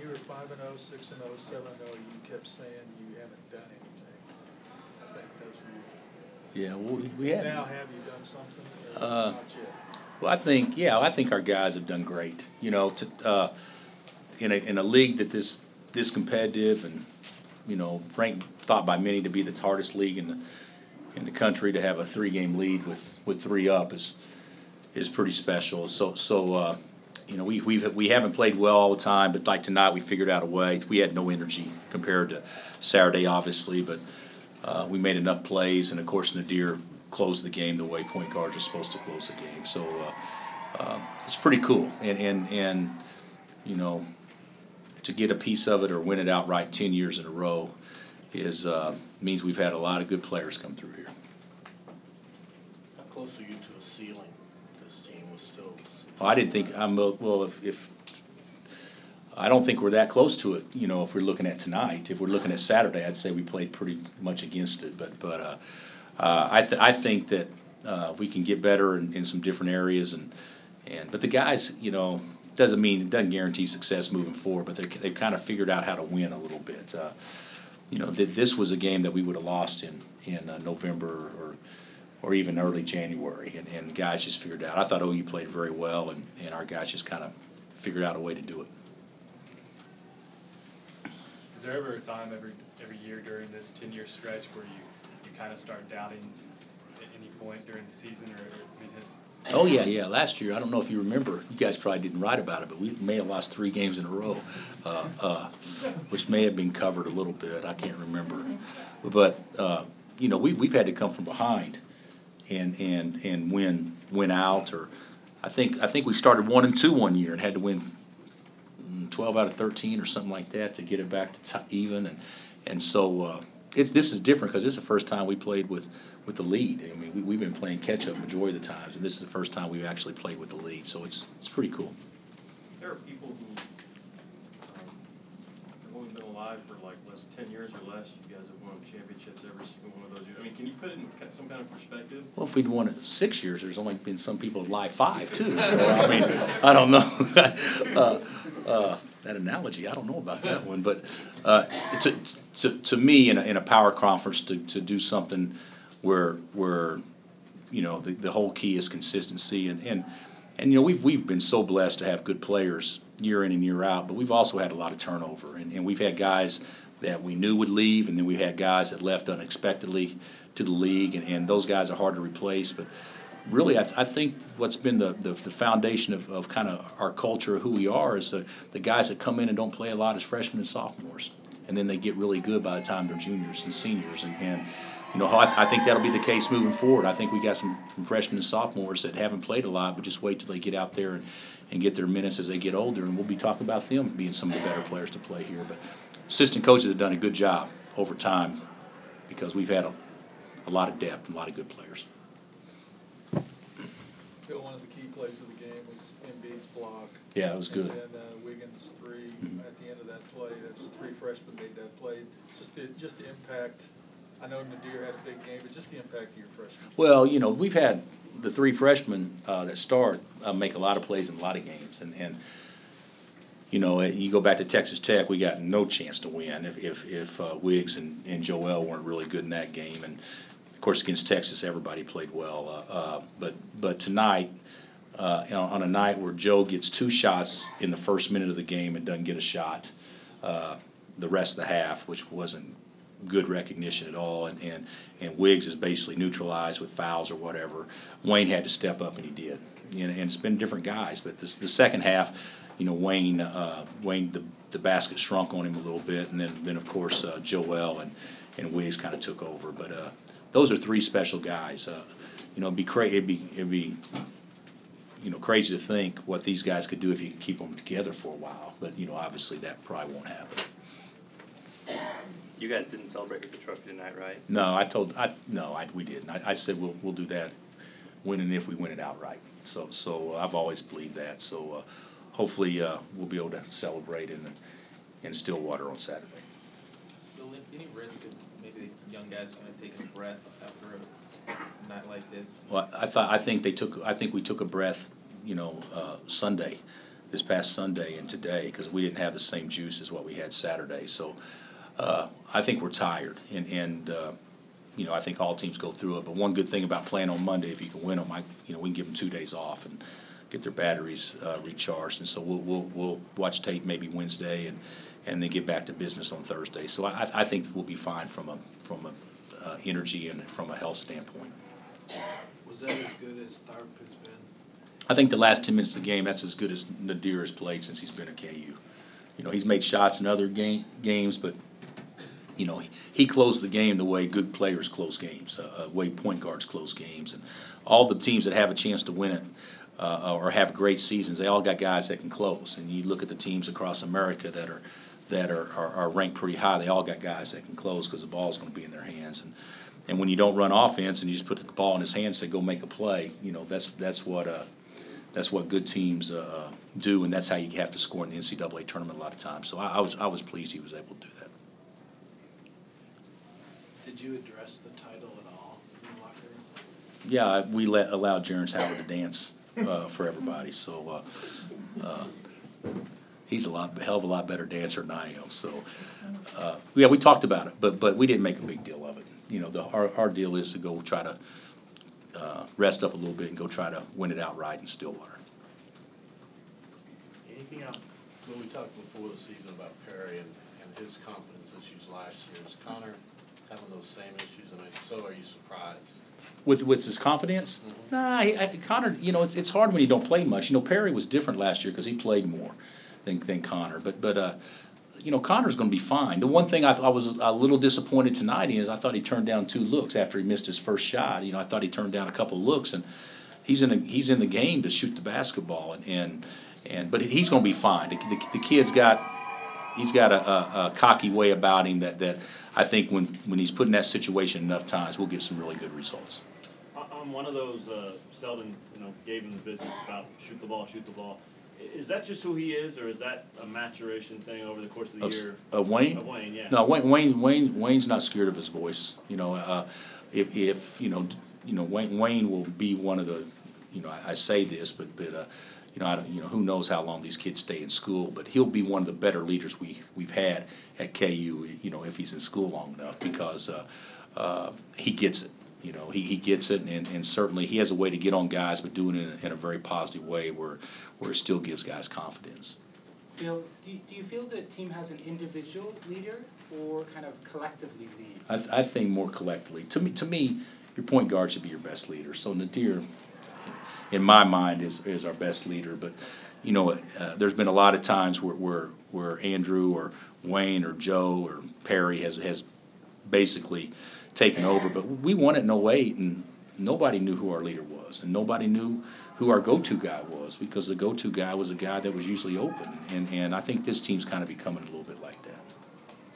you were five and oh, six and oh, seven and oh, you kept saying you haven't done anything. I think those were, Yeah, well, we, we had. now have you done something or Uh, not yet? Well, I think, yeah, I think our guys have done great. You know, to, uh, in a, in a league that this, this competitive and, you know, ranked, thought by many to be the hardest league in the, in the country to have a three-game lead with, with three up is, is pretty special. So, so, uh, you know, we, we've, we haven't played well all the time, but like tonight, we figured out a way. We had no energy compared to Saturday, obviously, but, uh, we made enough plays, and of course, Naadir closed the game the way point guards are supposed to close the game. So, uh, uh, it's pretty cool, and, and, and, you know, to get a piece of it or win it outright ten years in a row is, uh, means we've had a lot of good players come through here. How close are you to a ceiling? This team was still. I didn't think, I'm, well, if, if, I don't think we're that close to it, you know, if we're looking at tonight. If we're looking at Saturday, I'd say we played pretty much against it, but, but, uh, uh, I, th- I think that, uh, we can get better in, in some different areas and, and, but the guys, you know, doesn't mean, it doesn't guarantee success moving forward, but they, they've kind of figured out how to win a little bit. Uh, you know, th- this was a game that we would have lost in, in uh, November or, or even early January, and, and guys just figured out. I thought OU played very well, and, and our guys just kind of figured out a way to do it. Is there ever a time every, every year during this ten-year stretch where you, you kind of start doubting at any point during the season, or, or, I mean, has, Oh yeah, yeah. Last year, I don't know if you remember. You guys probably didn't write about it, but we may have lost three games in a row, uh, uh, which may have been covered a little bit. I can't remember, but uh, you know, we've we've had to come from behind, and and and win win out. Or I think I think we started one and two one year and had to win twelve out of thirteen or something like that to get it back to t- even. And and so uh, it's this is different because is the first time we played with with the lead. I mean, we, we've been playing catch up majority of the times, and this is the first time we've actually played with the lead. So it's it's pretty cool. There are people who, um, have only been alive for like less ten years or less, you guys have won championships every single one can you put it in some kind of perspective? Well, if we'd won it six years, there's only been some people alive five too. So I mean, I don't know. uh, uh, that analogy, I don't know about that one, but uh, to, to to me, in a, in a power conference, to, to do something where where you know the, the whole key is consistency and, and and you know we've we've been so blessed to have good players year in and year out, but we've also had a lot of turnover and, and we've had guys that we knew would leave and then we had guys that left unexpectedly to the league and, and those guys are hard to replace but really I, th- I think what's been the, the, the foundation of, of kind of our culture who we are is the, the guys that come in and don't play a lot as freshmen and sophomores and then they get really good by the time they're juniors and seniors and, and you know, I, I think that'll be the case moving forward. I think we got some, some freshmen and sophomores that haven't played a lot, but just wait till they get out there and, and get their minutes as they get older, and we'll be talking about them being some of the better players to play here. But assistant coaches have done a good job over time because we've had a, a lot of depth and a lot of good players. Bill, one of the key plays of the game was Embiid's block. Yeah, it was good. And then uh, Wiggins' three, Mhm. at the end of that play, that's three freshmen made that play. Just the, just the impact, I know Naadir had a big game, but just the impact of your freshmen. Well, you know, we've had the three freshmen uh, that start uh, make a lot of plays in a lot of games, and, and you know, you go back to Texas Tech, we got no chance to win if if, if uh, Wiggs and, and Joel weren't really good in that game, and of course against Texas, everybody played well. Uh, uh, but but tonight, uh, on a night where Joe gets two shots in the first minute of the game and doesn't get a shot, the rest of the half, which wasn't good recognition at all, and, and, and Wiggs is basically neutralized with fouls or whatever. Wayne had to step up, and he did. Know, and it's been different guys, but this, the second half, you know, Wayne, uh, Wayne, the, the basket shrunk on him a little bit, and then, then of course, uh, Joel and, and Wiggs kind of took over. But uh, those are three special guys. Uh, you know, it'd be cra- it'd be it'd be you know crazy to think what these guys could do if you could keep them together for a while. But you know, obviously that probably won't happen. You guys didn't celebrate with the trophy tonight, right? No, I told, I, no, I, we didn't. I, I said we'll, we'll do that when and if we win it outright. So, so uh, I've always believed that. So, uh, hopefully, uh, we'll be able to celebrate in, in Stillwater on Saturday. Any risk of maybe the young guys kind of taking a breath after a night like this? Well, I thought, I think they took, I think we took a breath, you know, uh, Sunday. this past Sunday and today, because we didn't have the same juice as what we had Saturday. So, uh, I think we're tired, and, and, uh, you know, I think all teams go through it. But one good thing about playing on Monday, if you can win them, I, you know, we can give them two days off and get their batteries uh, recharged. And so we'll, we'll, we'll watch tape maybe Wednesday and, and then get back to business on Thursday. So I, I think we'll be fine from a, from a, uh, energy and from a health standpoint. Was that as good as Tharpe has been? I think the last ten minutes of the game, that's as good as Naadir has played since he's been at KU. You know, he's made shots in other game, games, but, you know, he, closed the game the way good players close games, uh, uh, way point guards close games. And all the teams that have a chance to win it, uh, or have great seasons, they all got guys that can close. And you look at the teams across America that are, that are, are, are ranked pretty high, they all got guys that can close because the ball's gonna be in their hands. And, and when you don't run offense and you just put the ball in his hands, and say, go make a play, you know, that's, that's what, uh, that's what good teams uh, do, and that's how you have to score in the NCAA tournament a lot of times. So I, I was I was pleased he was able to do that. Did you address the title at all in the locker room? Yeah, we let allowed Jerence Howard to dance uh, for everybody. So uh, uh, he's a lot hell of a lot better dancer than I am. So uh, yeah, we talked about it, but but we didn't make a big deal of it. You know, the our our deal is to go try to uh, rest up a little bit and go try to win it outright in Stillwater. Anything else? When we talked before the season about Perry and, and his confidence issues last year, is Conner having those same issues, and so, are you surprised? With with his confidence, nah, he, I, Conner. You know, it's it's hard when you don't play much. You know, Perry was different last year because he played more than than Conner. But but uh, you know, Conner's going to be fine. The one thing I, I was a little disappointed tonight is I thought he turned down two looks after he missed his first shot. You know, I thought he turned down a couple of looks, and he's in a, he's in the game to shoot the basketball, and and, and but he's going to be fine. The, the, the kid's got he's got a, a, a cocky way about him that, that I think when when he's put in that situation enough times, we'll get some really good results. I'm one of those, uh, Selden, you know, gave him the business about shoot the ball, shoot the ball. Is that just who he is, or is that a maturation thing over the course of the Of, year? uh, Wayne? Of Wayne, yeah. No, Wayne, Wayne, Wayne, Wayne's not scared of his voice. You know, uh, if, if, you know, you know, Wayne, Wayne will be one of the, you know, I, I say this, but, but, uh, you know, I don't, you know, who knows how long these kids stay in school, but he'll be one of the better leaders we, we've had at KU, you know, if he's in school long enough, because, uh, uh, he gets it. You know, he, he gets it, and, and certainly he has a way to get on guys, but doing it in a, in a very positive way where, where it still gives guys confidence. Bill, do you, do you feel the team has an individual leader or kind of collectively leads? I, I think more collectively. To me, to me, your point guard should be your best leader. So Naadir, in my mind, is, is our best leader. But you know, uh, there's been a lot of times where, where where Andrew or Wayne or Joe or Perry has has basically taken over. But we won it in 08, and nobody knew who our leader was, and nobody knew who our go-to guy was because the go-to guy was a guy that was usually open. And and I think this team's kind of becoming a little bit like.